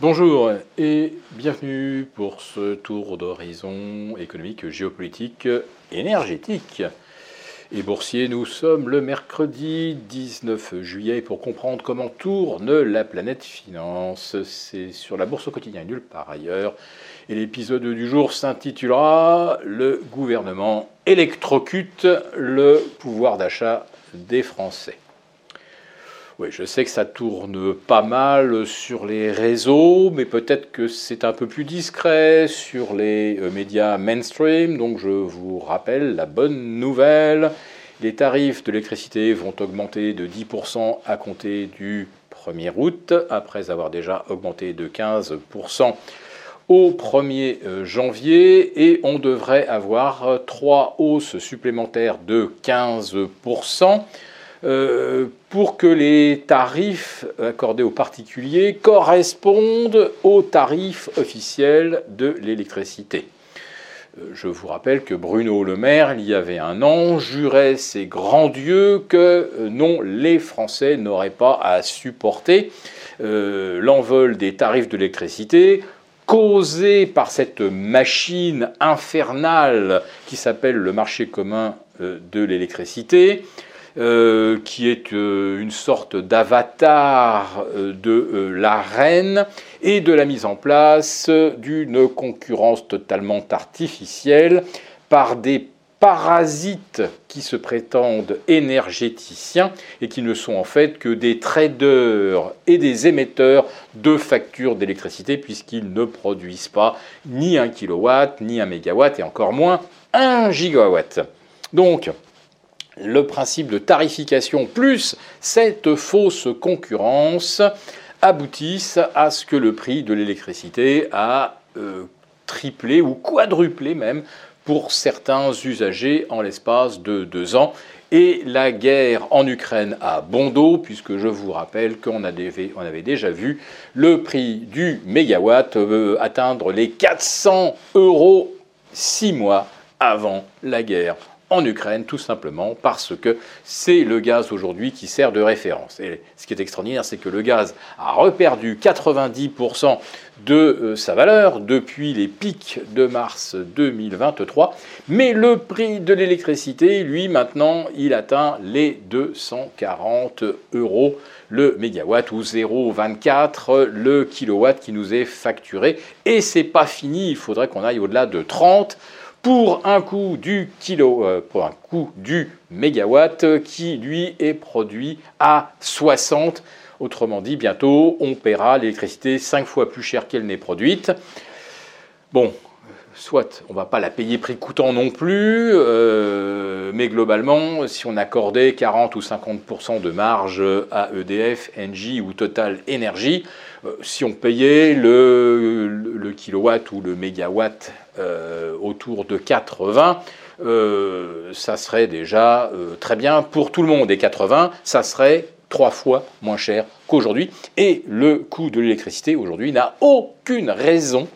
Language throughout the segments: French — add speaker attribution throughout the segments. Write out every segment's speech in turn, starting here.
Speaker 1: Bonjour et bienvenue pour ce tour d'horizon économique, géopolitique, énergétique et boursier. Nous sommes le mercredi 19 juillet pour comprendre comment tourne la planète finance. C'est sur la bourse au quotidien nulle part ailleurs. Et l'épisode du jour s'intitulera Le gouvernement électrocute le pouvoir d'achat des Français. Oui, je sais que ça tourne pas mal sur les réseaux, mais peut-être que c'est un peu plus discret sur les euh, médias mainstream. Donc je vous rappelle la bonne nouvelle. Les tarifs de l'électricité vont augmenter de 10% à compter du 1er août, après avoir déjà augmenté de 15% au 1er euh, janvier, et on devrait avoir trois hausses supplémentaires de 15%. Euh, pour que les tarifs accordés aux particuliers correspondent aux tarifs officiels de l'électricité. Euh, je vous rappelle que Bruno Le Maire, il y avait un an, jurait ses grands dieux que euh, non, les Français n'auraient pas à supporter l'envol des tarifs de l'électricité causé par cette machine infernale qui s'appelle le marché commun de l'électricité, euh, qui est euh, une sorte d'avatar euh, de la reine et de la mise en place d'une concurrence totalement artificielle par des parasites qui se prétendent énergéticiens et qui ne sont en fait que des traders et des émetteurs de factures d'électricité puisqu'ils ne produisent pas ni un kilowatt, ni un mégawatt et encore moins un gigawatt. Donc, le principe de tarification plus cette fausse concurrence aboutissent à ce que le prix de l'électricité a euh, triplé ou quadruplé même pour certains usagers en l'espace de deux ans. Et la guerre en Ukraine a bon dos, puisque je vous rappelle qu'on avait déjà vu le prix du mégawatt euh, atteindre les 400 euros six mois avant la guerre en Ukraine, tout simplement parce que c'est le gaz aujourd'hui qui sert de référence. Et ce qui est extraordinaire, c'est que le gaz a reperdu 90% de euh, sa valeur depuis les pics de mars 2023, mais le prix de l'électricité, lui, maintenant, il atteint les 240 euros le mégawatt ou 0,24 le kilowatt qui nous est facturé. Et c'est pas fini, il faudrait qu'on aille au-delà de 30 pour un coût du kilo, euh, pour un coût du mégawatt qui lui est produit à 60. Autrement dit, bientôt on paiera l'électricité 5 fois plus cher qu'elle n'est produite. Bon, soit on ne va pas la payer prix coûtant non plus, euh, mais globalement, si on accordait 40 ou 50% de marge à EDF, Engie ou Total Energy, euh, si on payait le, kilowatt ou le mégawatt euh, autour de 80, ça serait déjà très bien pour tout le monde. Et 80, ça serait trois fois moins cher qu'aujourd'hui. Et le coût de l'électricité aujourd'hui n'a aucune raison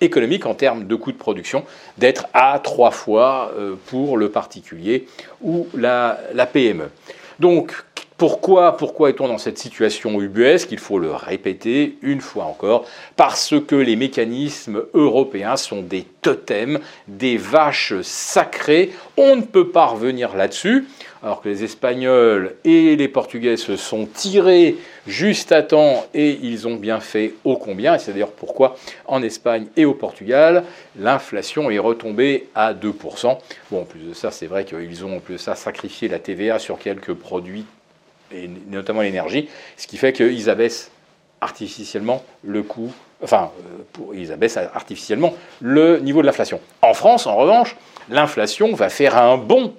Speaker 1: économique en termes de coût de production d'être à trois fois euh, pour le particulier ou la, la PME. Donc, pourquoi, est-on dans cette situation ubuesque? Il faut le répéter une fois encore, parce que les mécanismes européens sont des totems, des vaches sacrées. On ne peut pas revenir là-dessus alors que les Espagnols et les Portugais se sont tirés juste à temps et ils ont bien fait ô combien. Et c'est d'ailleurs pourquoi en Espagne et au Portugal, l'inflation est retombée à 2%. Bon, en plus de ça, c'est vrai qu'ils ont en plus de ça sacrifié la TVA sur quelques produits, et notamment l'énergie, ce qui fait qu'ils abaissent artificiellement le coût, enfin, euh, ils abaissent artificiellement le niveau de l'inflation. En France, en revanche, l'inflation va faire un bond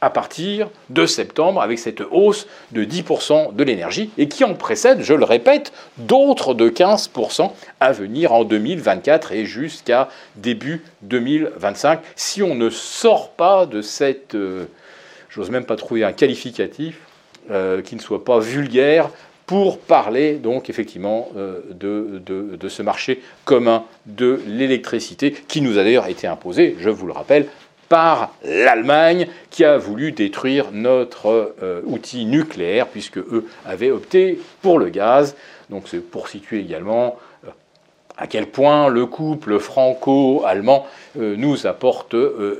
Speaker 1: à partir de septembre avec cette hausse de 10% de l'énergie et qui en précède, je le répète, d'autres de 15% à venir en 2024 et jusqu'à début 2025 si on ne sort pas de cette, euh, j'ose même pas trouver un qualificatif euh, qui ne soit pas vulgaire pour parler donc effectivement euh, de, ce marché commun de l'électricité qui nous a d'ailleurs été imposé, je vous le rappelle, par l'Allemagne qui a voulu détruire notre euh, outil nucléaire puisque eux avaient opté pour le gaz. Donc c'est pour situer également, euh, à quel point le couple franco-allemand nous apporte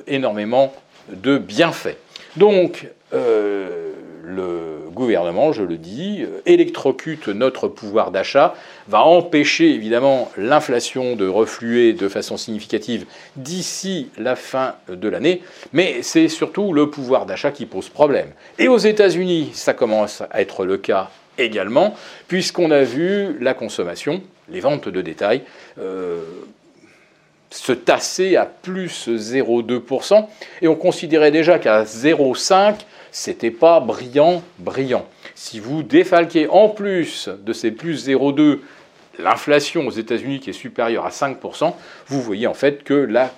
Speaker 1: énormément de bienfaits. Donc, le gouvernement, je le dis, euh, électrocute notre pouvoir d'achat, va empêcher évidemment l'inflation de refluer de façon significative d'ici la fin de l'année, mais c'est surtout le pouvoir d'achat qui pose problème. Et aux États-Unis, ça commence à être le cas également, puisqu'on a vu la consommation, les ventes de détail, euh, se tasser à plus 0,2%, et on considérait déjà qu'à 0,5%, c'était pas brillant, brillant. Si vous défalquez en plus de ces plus 0,2 l'inflation aux États-Unis qui est supérieure à 5%, vous voyez en fait que la,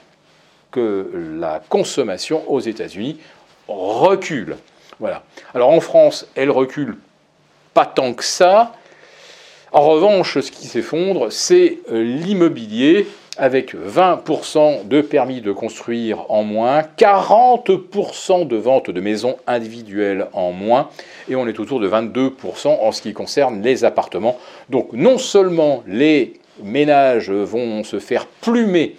Speaker 1: que la consommation aux États-Unis recule. Voilà. Alors en France, elle recule pas tant que ça. En revanche, ce qui s'effondre, c'est euh, l'immobilier avec 20% de permis de construire en moins, 40% de ventes de maisons individuelles en moins, et on est autour de 22% en ce qui concerne les appartements. Donc non seulement les ménages vont se faire plumer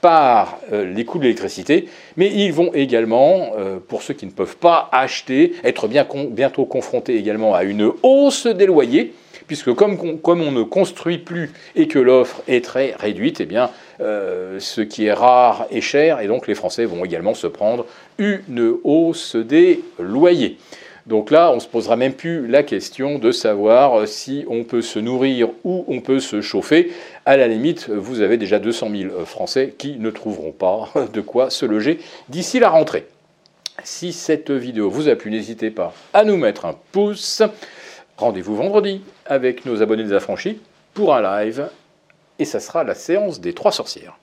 Speaker 1: par euh, les coûts de l'électricité, mais ils vont également, euh, pour ceux qui ne peuvent pas acheter, être bien bientôt confrontés également à une hausse des loyers puisque comme, on ne construit plus et que l'offre est très réduite, eh bien, euh, ce qui est rare est cher, et donc les Français vont également se prendre une hausse des loyers. Donc là, on ne se posera même plus la question de savoir si on peut se nourrir ou on peut se chauffer. À la limite, vous avez déjà 200 000 Français qui ne trouveront pas de quoi se loger d'ici la rentrée. Si cette vidéo vous a plu, n'hésitez pas à nous mettre un pouce. Rendez-vous vendredi avec nos abonnés des affranchis pour un live et ça sera la séance des trois sorcières.